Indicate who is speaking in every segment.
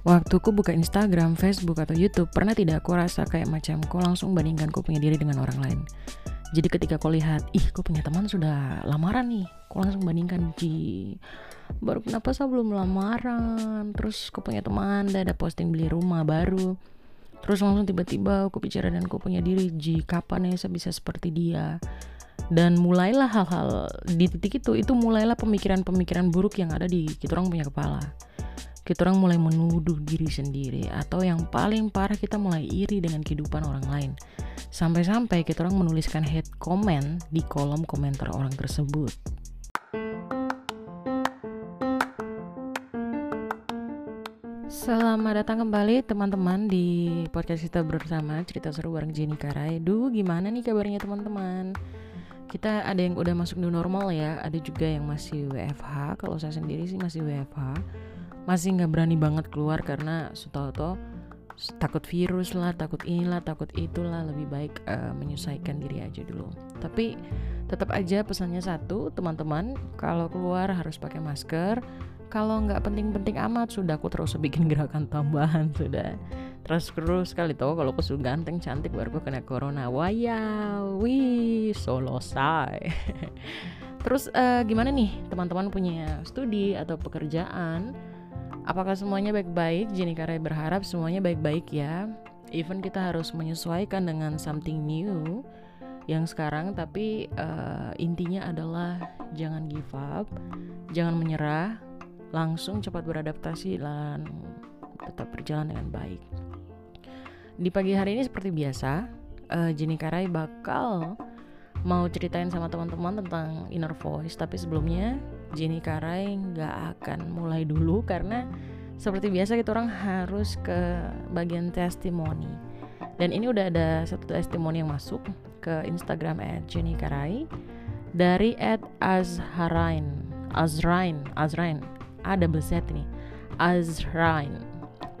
Speaker 1: Waktu ku buka Instagram, Facebook, atau YouTube, pernah tidak aku rasa kayak macam kau langsung bandingkan kau punya diri dengan orang lain. Jadi ketika kau lihat, ih kau punya teman sudah lamaran nih, kau langsung bandingkan, ji baru kenapa saya belum lamaran, terus kau punya teman, ada posting beli rumah baru, terus langsung tiba-tiba aku bicara dan kau punya diri, ji kapan ya saya bisa seperti dia, dan mulailah hal-hal di titik itu, itu mulailah pemikiran-pemikiran buruk yang ada di kita orang punya kepala kita orang mulai menuduh diri sendiri atau yang paling parah kita mulai iri dengan kehidupan orang lain sampai-sampai kita orang menuliskan hate comment di kolom komentar orang tersebut Selamat datang kembali teman-teman di podcast kita bersama cerita seru bareng Jenny Karai. Duh gimana nih kabarnya teman-teman? Kita ada yang udah masuk new normal ya, ada juga yang masih WFH. Kalau saya sendiri sih masih WFH masih nggak berani banget keluar karena setahu takut virus lah, takut inilah, takut itulah, lebih baik uh, menyesuaikan diri aja dulu. Tapi tetap aja pesannya satu, teman-teman, kalau keluar harus pakai masker. Kalau nggak penting-penting amat, sudah aku terus bikin gerakan tambahan sudah. Terus terus sekali tau kalau aku sudah ganteng cantik baru aku kena corona. Wayau, wih, solosai. terus uh, gimana nih teman-teman punya studi atau pekerjaan? Apakah semuanya baik-baik? Jenny Karai berharap semuanya baik-baik ya. Even kita harus menyesuaikan dengan something new yang sekarang, tapi uh, intinya adalah jangan give up, jangan menyerah, langsung cepat beradaptasi dan tetap berjalan dengan baik. Di pagi hari ini seperti biasa, uh, Jenny Karai bakal mau ceritain sama teman-teman tentang inner voice, tapi sebelumnya Jenny Karai nggak akan mulai dulu karena seperti biasa kita orang harus ke bagian testimoni. Dan ini udah ada satu testimoni yang masuk ke Instagram at Jenny Karai dari at Azharain. Azrain Azrain ada beset nih. Azrain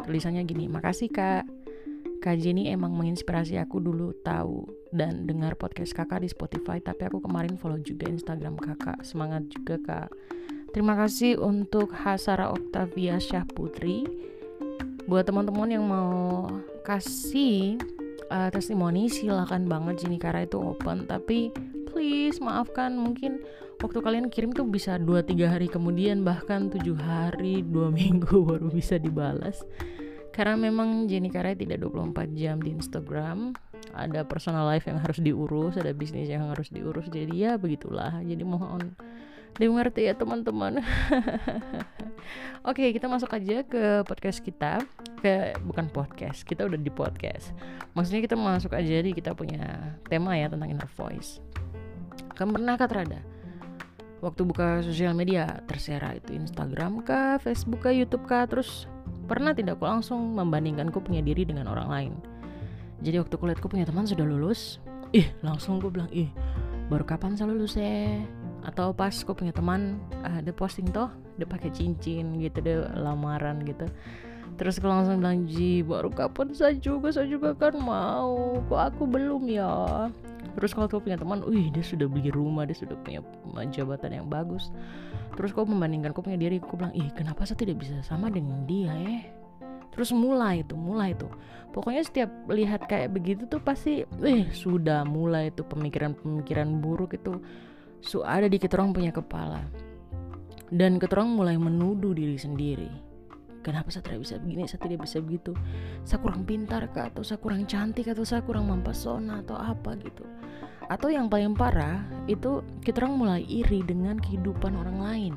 Speaker 1: tulisannya gini makasih kak. Kak Jenny emang menginspirasi aku dulu tahu dan dengar podcast kakak di Spotify tapi aku kemarin follow juga Instagram kakak. Semangat juga kak. Terima kasih untuk Hasara Octavia Syah Putri buat teman-teman yang mau kasih uh, testimoni silakan banget. Jenny Kara itu open. Tapi please maafkan mungkin waktu kalian kirim tuh bisa 2-3 hari kemudian. Bahkan 7 hari 2 minggu baru bisa dibalas. Karena memang Jenny Karai tidak 24 jam di Instagram ada personal life yang harus diurus ada bisnis yang harus diurus. Jadi ya begitulah. Jadi mohon dimengerti ya teman-teman. Oke kita masuk aja ke podcast kita. Ke bukan podcast kita udah di podcast. Maksudnya kita masuk aja di kita punya tema ya tentang inner voice. Kamu pernah kah terada waktu buka sosial media terserah itu Instagram kah Facebook kah YouTube kah terus Pernah tidak aku langsung membandingkan ku punya diri dengan orang lain. Jadi waktu kulihat ku punya teman sudah lulus, ih langsung ku bilang ih baru kapan saya lulus ya? Atau pas ku punya teman ada posting toh, dia pakai cincin gitu deh lamaran gitu. Terus aku langsung bilang Ji baru kapan saya juga saya juga kan mau kok aku belum ya terus kalau kau punya teman wih dia sudah beli rumah dia sudah punya jabatan yang bagus terus kau membandingkan kau punya diri kau bilang ih kenapa saya tidak bisa sama dengan dia ya terus mulai itu mulai itu pokoknya setiap lihat kayak begitu tuh pasti eh sudah mulai itu pemikiran-pemikiran buruk itu. Su ada di kita orang punya kepala. Dan kita orang mulai menuduh diri sendiri. Kenapa saya tidak bisa begini? Saya tidak bisa begitu. Saya kurang pintar kah? Atau saya kurang cantik? Atau saya kurang mempesona? Atau apa gitu? Atau yang paling parah itu kita orang mulai iri dengan kehidupan orang lain.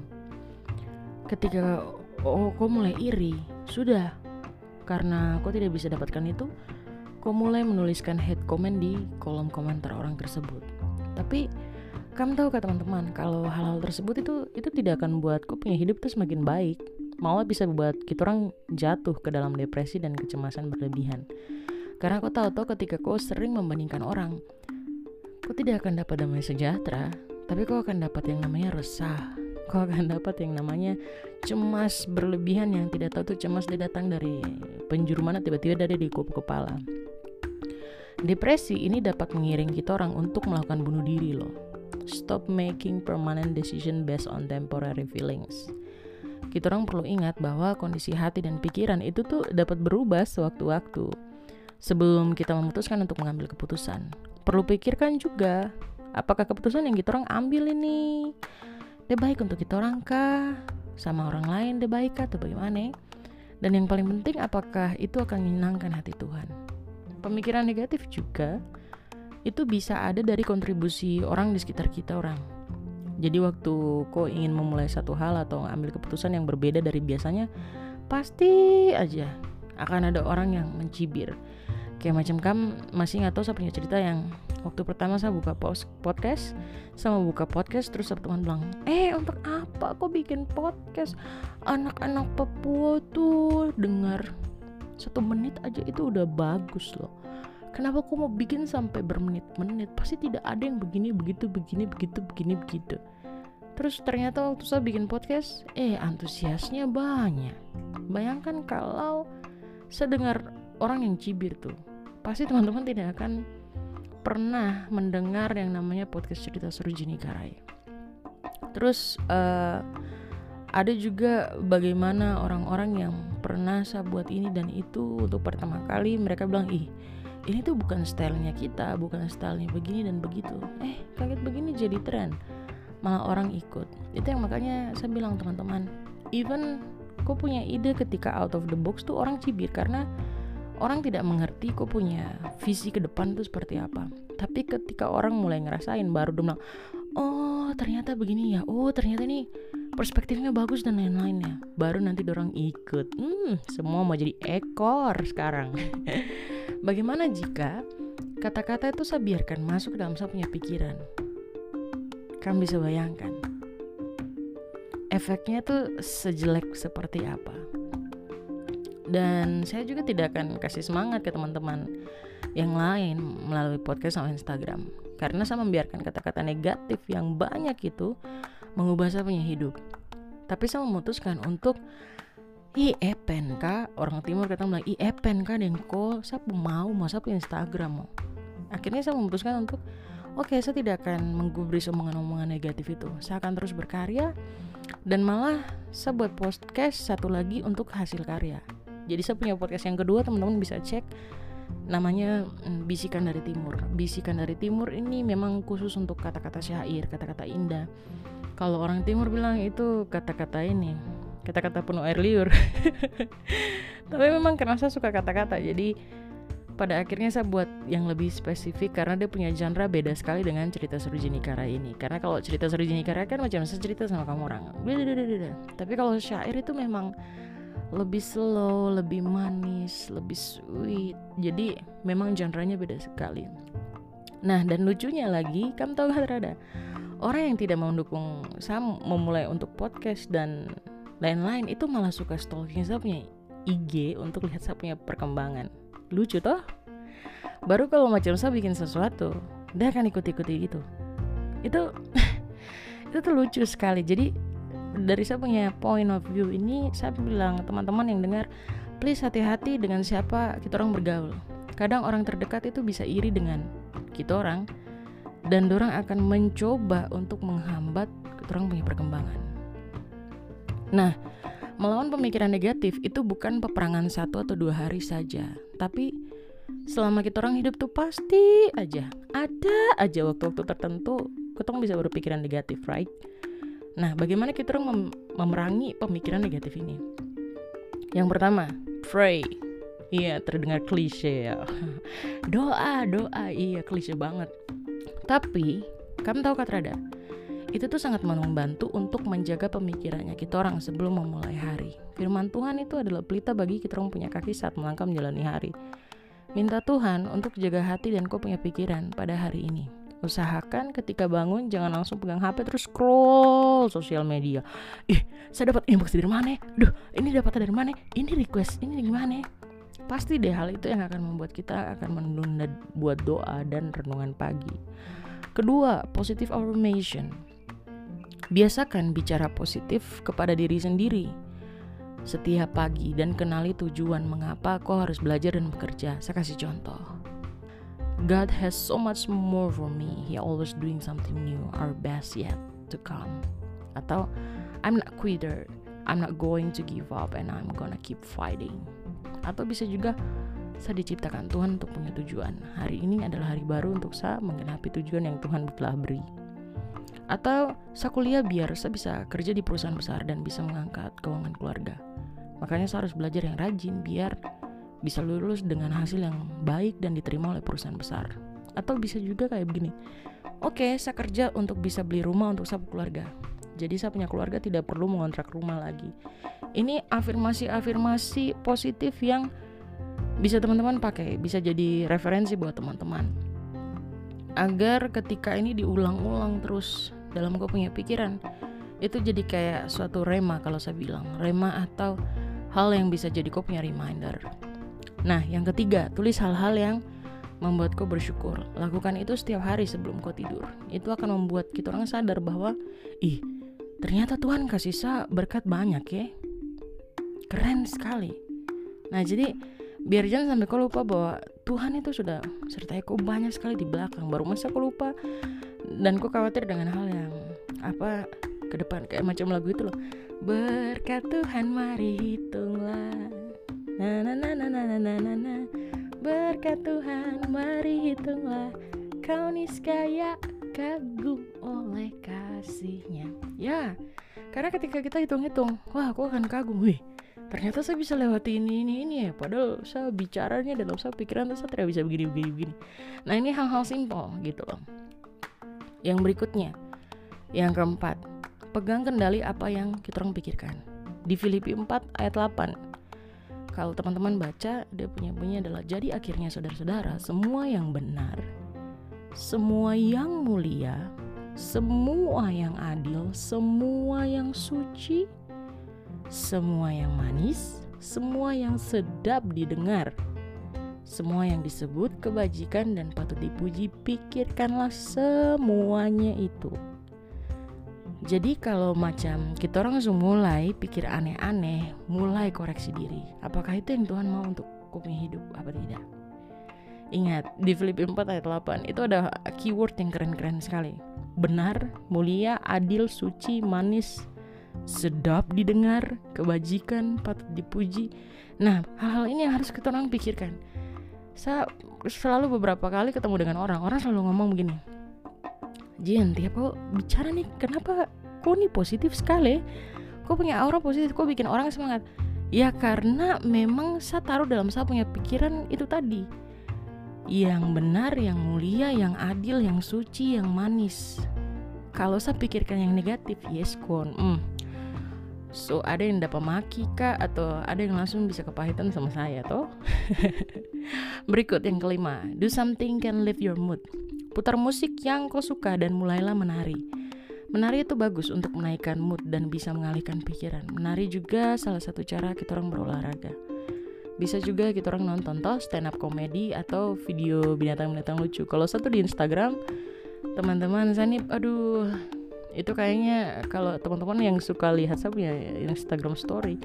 Speaker 1: Ketika oh kok mulai iri? Sudah karena kok tidak bisa dapatkan itu kok mulai menuliskan hate comment di kolom komentar orang tersebut tapi kamu tahu kak teman-teman kalau hal-hal tersebut itu itu tidak akan buat kau punya hidup itu semakin baik malah bisa buat kita orang jatuh ke dalam depresi dan kecemasan berlebihan. Karena kau tahu toh ketika kau sering membandingkan orang, kau tidak akan dapat damai sejahtera, tapi kau akan dapat yang namanya resah. Kau akan dapat yang namanya cemas berlebihan yang tidak tahu tuh cemas dia datang dari penjuru mana tiba-tiba dari di kupu kepala. Depresi ini dapat mengiring kita orang untuk melakukan bunuh diri loh. Stop making permanent decision based on temporary feelings kita orang perlu ingat bahwa kondisi hati dan pikiran itu tuh dapat berubah sewaktu-waktu. Sebelum kita memutuskan untuk mengambil keputusan, perlu pikirkan juga apakah keputusan yang kita orang ambil ini dia baik untuk kita orang kah? Sama orang lain dia baik atau bagaimana? Dan yang paling penting apakah itu akan menyenangkan hati Tuhan? Pemikiran negatif juga itu bisa ada dari kontribusi orang di sekitar kita orang jadi waktu kau ingin memulai satu hal atau ambil keputusan yang berbeda dari biasanya, pasti aja akan ada orang yang mencibir. Kayak macam kam masih nggak tahu saya punya cerita yang waktu pertama saya buka podcast sama buka podcast terus teman bilang eh untuk apa kok bikin podcast anak-anak Papua tuh dengar satu menit aja itu udah bagus loh Kenapa aku mau bikin sampai bermenit-menit? Pasti tidak ada yang begini, begitu, begini, begitu, begini, begitu. Terus ternyata waktu saya bikin podcast, eh antusiasnya banyak. Bayangkan kalau saya dengar orang yang cibir tuh, pasti teman-teman tidak akan pernah mendengar yang namanya podcast cerita seru Jini Karai. Terus uh, ada juga bagaimana orang-orang yang pernah saya buat ini dan itu untuk pertama kali mereka bilang ih ini tuh bukan stylenya kita, bukan stylenya begini dan begitu. Eh kaget begini jadi tren malah orang ikut itu yang makanya saya bilang teman-teman even kau punya ide ketika out of the box tuh orang cibir karena orang tidak mengerti kau punya visi ke depan tuh seperti apa. Tapi ketika orang mulai ngerasain baru dia bilang oh ternyata begini ya. Oh ternyata nih perspektifnya bagus dan lain-lainnya baru nanti orang ikut. Hmm semua mau jadi ekor sekarang. Bagaimana jika kata-kata itu saya biarkan masuk ke dalam saya punya pikiran? Kamu bisa bayangkan efeknya tuh sejelek seperti apa. Dan saya juga tidak akan kasih semangat ke teman-teman yang lain melalui podcast sama Instagram. Karena saya membiarkan kata-kata negatif yang banyak itu mengubah saya punya hidup. Tapi saya memutuskan untuk i epen kak orang timur kata bilang i epen kak dengko? Saya mau mau saya punya Instagram mau? Akhirnya saya memutuskan untuk oke saya tidak akan menggubris omongan-omongan negatif itu. Saya akan terus berkarya dan malah saya buat podcast satu lagi untuk hasil karya jadi saya punya podcast yang kedua teman-teman bisa cek. Namanya mm, bisikan dari timur. Bisikan dari timur ini memang khusus untuk kata-kata syair kata-kata indah. Kalau orang timur bilang itu kata-kata ini kata-kata penuh air liur. Tapi memang karena saya suka kata-kata jadi pada akhirnya saya buat yang lebih spesifik karena dia punya genre beda sekali dengan cerita seru Jenikara ini. Karena kalau cerita seru Jenikara kan macam saya cerita sama kamu orang. Tapi kalau syair itu memang lebih slow, lebih manis, lebih sweet. Jadi memang genre-nya beda sekali. Nah dan lucunya lagi kamu tahu gak ada orang yang tidak mau mendukung saya memulai untuk podcast dan lain-lain itu malah suka stalking saya punya IG untuk lihat saya punya perkembangan. Lucu toh? Baru kalau macam saya bikin sesuatu dia akan ikut-ikuti gitu. Itu itu tuh lucu sekali. Jadi dari saya punya point of view ini saya bilang teman-teman yang dengar please hati-hati dengan siapa kita orang bergaul kadang orang terdekat itu bisa iri dengan kita orang dan orang akan mencoba untuk menghambat kita orang punya perkembangan nah Melawan pemikiran negatif itu bukan peperangan satu atau dua hari saja, tapi selama kita orang hidup tuh pasti aja ada aja waktu-waktu tertentu kita bisa berpikiran negatif, right? Nah, bagaimana kita mem memerangi pemikiran negatif ini? Yang pertama, pray. Iya, terdengar klise ya. doa, doa, iya klise banget. Tapi, kamu tahu kata Rada? itu tuh sangat membantu untuk menjaga pemikirannya kita orang sebelum memulai hari. Firman Tuhan itu adalah pelita bagi kita orang punya kaki saat melangkah menjalani hari. Minta Tuhan untuk jaga hati dan kau punya pikiran pada hari ini. Usahakan ketika bangun jangan langsung pegang HP terus scroll sosial media. Ih, saya dapat inbox dari mana? Duh, ini dapat dari mana? Ini request ini gimana? Pasti deh hal itu yang akan membuat kita akan menunda buat doa dan renungan pagi. Kedua, positive affirmation. Biasakan bicara positif kepada diri sendiri setiap pagi dan kenali tujuan mengapa kau harus belajar dan bekerja. Saya kasih contoh. God has so much more for me. He always doing something new. Our best yet to come. Atau I'm not quitter. I'm not going to give up and I'm gonna keep fighting atau bisa juga saya diciptakan Tuhan untuk punya tujuan hari ini adalah hari baru untuk saya menggenapi tujuan yang Tuhan telah beri atau saya kuliah biar saya bisa kerja di perusahaan besar dan bisa mengangkat keuangan keluarga makanya saya harus belajar yang rajin biar bisa lulus dengan hasil yang baik dan diterima oleh perusahaan besar. Atau bisa juga kayak begini. Oke, okay, saya kerja untuk bisa beli rumah untuk saya keluarga. Jadi saya punya keluarga tidak perlu mengontrak rumah lagi. Ini afirmasi-afirmasi positif yang bisa teman-teman pakai, bisa jadi referensi buat teman-teman. Agar ketika ini diulang-ulang terus dalam gue punya pikiran, itu jadi kayak suatu rema kalau saya bilang, rema atau hal yang bisa jadi kau punya reminder Nah, yang ketiga, tulis hal-hal yang membuat kau bersyukur. Lakukan itu setiap hari sebelum kau tidur. Itu akan membuat kita orang sadar bahwa, ih, ternyata Tuhan kasih saya berkat banyak ya. Keren sekali. Nah, jadi biar jangan sampai kau lupa bahwa Tuhan itu sudah sertai kau banyak sekali di belakang. Baru masa kau lupa dan kau khawatir dengan hal yang apa ke depan kayak macam lagu itu loh. Berkat Tuhan mari hitunglah Na na na na na na na na. Na Berkat Tuhan mari hitunglah. Kau niskaya kagum oleh kasihnya. Ya karena ketika kita hitung-hitung Wah aku akan kagum. Wih ternyata saya bisa lewati ini ini ini ya. Padahal saya bicaranya dalam saya pikiran saya tidak bisa begini begini begini. Nah ini hal-hal simpel gitu loh. Yang berikutnya yang keempat pegang kendali apa yang kita orang pikirkan. Di Filipi 4 ayat 8 kalau teman-teman baca dia punya bunyi adalah jadi akhirnya saudara-saudara semua yang benar semua yang mulia semua yang adil semua yang suci semua yang manis semua yang sedap didengar semua yang disebut kebajikan dan patut dipuji pikirkanlah semuanya itu jadi kalau macam kita orang langsung mulai pikir aneh-aneh, mulai koreksi diri. Apakah itu yang Tuhan mau untuk punya hidup apa tidak? Ingat, di Filipi 4 ayat 8 itu ada keyword yang keren-keren sekali. Benar, mulia, adil, suci, manis, sedap didengar, kebajikan, patut dipuji. Nah, hal-hal ini yang harus kita orang pikirkan. Saya selalu beberapa kali ketemu dengan orang, orang selalu ngomong begini, Jian tiap kau bicara nih kenapa kau nih positif sekali kau punya aura positif kau bikin orang semangat ya karena memang saya taruh dalam saya punya pikiran itu tadi yang benar, yang mulia, yang adil, yang suci, yang manis. Kalau saya pikirkan yang negatif, yes kon, mm. so ada yang dapat maki kak atau ada yang langsung bisa kepahitan sama saya toh. Berikut yang kelima, do something can lift your mood. Putar musik yang kau suka dan mulailah menari. Menari itu bagus untuk menaikkan mood dan bisa mengalihkan pikiran. Menari juga salah satu cara kita orang berolahraga. Bisa juga kita orang nonton toh stand up comedy atau video binatang-binatang lucu. Kalau satu di Instagram, teman-teman saya aduh, itu kayaknya kalau teman-teman yang suka lihat saya punya Instagram story,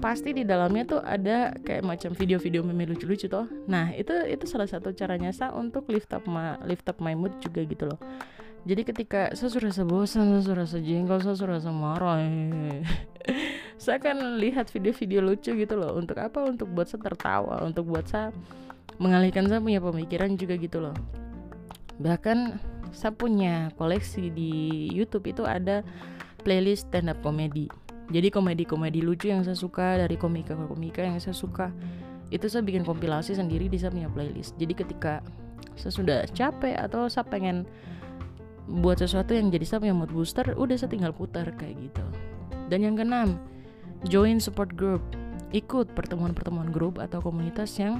Speaker 1: pasti di dalamnya tuh ada kayak macam video-video meme lucu-lucu toh. Nah, itu itu salah satu caranya saya untuk lift up my lift up my mood juga gitu loh. Jadi ketika saya sudah bosan, saya sudah jengkel, saya sudah marah, saya akan lihat video-video lucu gitu loh. Untuk apa? Untuk buat saya tertawa, untuk buat saya mengalihkan saya punya pemikiran juga gitu loh. Bahkan saya punya koleksi di YouTube itu ada playlist stand up comedy jadi komedi-komedi lucu yang saya suka dari komika-komika yang saya suka itu saya bikin kompilasi sendiri di saya punya playlist. Jadi ketika saya sudah capek atau saya pengen buat sesuatu yang jadi saya punya mood booster udah saya tinggal putar kayak gitu. Dan yang keenam join support group. Ikut pertemuan-pertemuan grup atau komunitas yang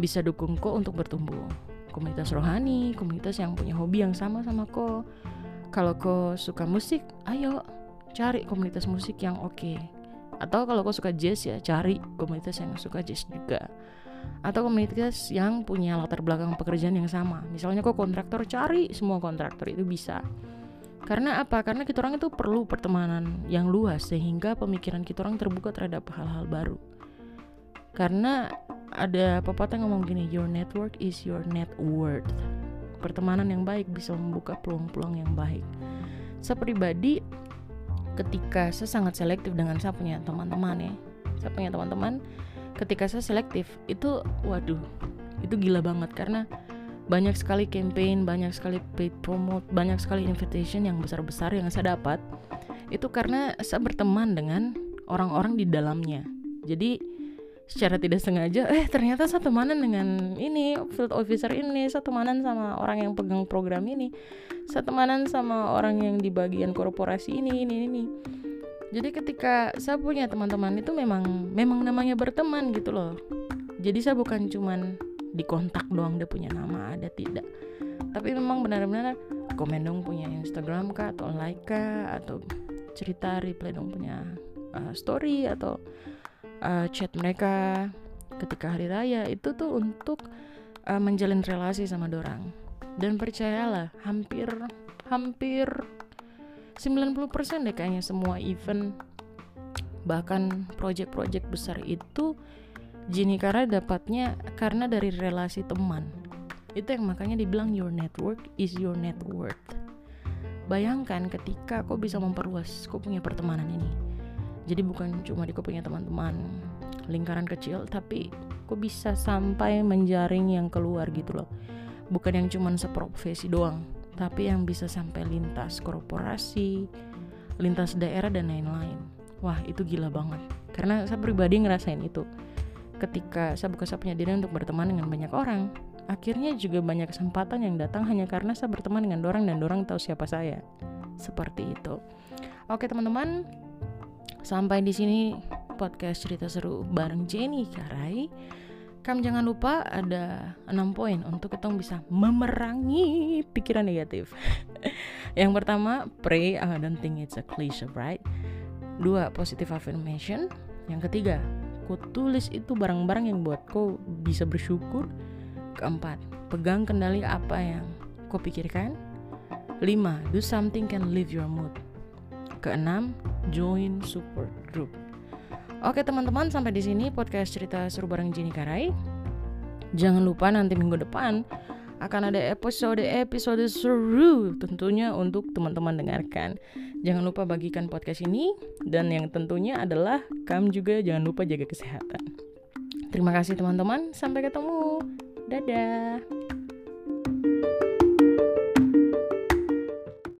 Speaker 1: bisa dukung kok untuk bertumbuh. Komunitas rohani komunitas yang punya hobi yang sama sama kok. Kalau kok suka musik ayo cari komunitas musik yang oke. Okay. atau kalau kau suka jazz ya cari komunitas yang suka jazz juga. Atau komunitas yang punya latar belakang pekerjaan yang sama. Misalnya kau kontraktor cari semua kontraktor itu bisa. Karena apa? Karena kita orang itu perlu pertemanan yang luas sehingga pemikiran kita orang terbuka terhadap hal-hal baru. Karena ada pepatah ngomong gini your network is your net worth. Pertemanan yang baik bisa membuka peluang-peluang yang baik. Saya pribadi ketika saya sangat selektif dengan saya punya teman-teman ya saya punya teman-teman ketika saya selektif itu waduh itu gila banget karena banyak sekali campaign, banyak sekali paid promote, banyak sekali invitation yang besar-besar yang saya dapat itu karena saya berteman dengan orang-orang di dalamnya. Jadi secara tidak sengaja, eh ternyata saya temanan dengan ini field officer ini, saya temanan sama orang yang pegang program ini, saya temanan sama orang yang di bagian korporasi ini, ini, ini. Jadi ketika saya punya teman-teman itu memang memang namanya berteman gitu loh. Jadi saya bukan cuman di kontak doang dia punya nama ada tidak tapi memang benar-benar komen dong punya Instagram kah atau like kah atau cerita reply dong punya uh, story atau uh, chat mereka ketika hari raya itu tuh untuk uh, menjalin relasi sama dorang dan percayalah hampir hampir 90% deh kayaknya semua event bahkan project-project besar itu Jenny Kara dapatnya karena dari relasi teman. Itu yang makanya dibilang your network is your net worth. Bayangkan ketika kau bisa memperluas kau punya pertemanan ini. Jadi bukan cuma di kau punya teman-teman lingkaran kecil, tapi kau bisa sampai menjaring yang keluar gitu loh. Bukan yang cuma seprofesi doang, tapi yang bisa sampai lintas korporasi, lintas daerah dan lain-lain. Wah, itu gila banget. Karena saya pribadi ngerasain itu ketika saya buka saya punya diri untuk berteman dengan banyak orang akhirnya juga banyak kesempatan yang datang hanya karena saya berteman dengan orang dan orang tahu siapa saya seperti itu oke teman-teman sampai di sini podcast cerita seru bareng Jenny Karai kamu jangan lupa ada 6 poin untuk kita bisa memerangi pikiran negatif. yang pertama, pray. I don't think it's a cliche, right? Dua, positive affirmation. Yang ketiga, kau tulis itu barang-barang yang buat kau bisa bersyukur. Keempat, pegang kendali apa yang kau pikirkan. Lima, do something can lift your mood. Keenam, join support group. Oke teman-teman, sampai di sini podcast cerita seru bareng Jenny Karai. Jangan lupa nanti minggu depan akan ada episode-episode seru tentunya untuk teman-teman dengarkan. Jangan lupa bagikan podcast ini dan yang tentunya adalah kamu juga jangan lupa jaga kesehatan. Terima kasih teman-teman, sampai ketemu. Dadah.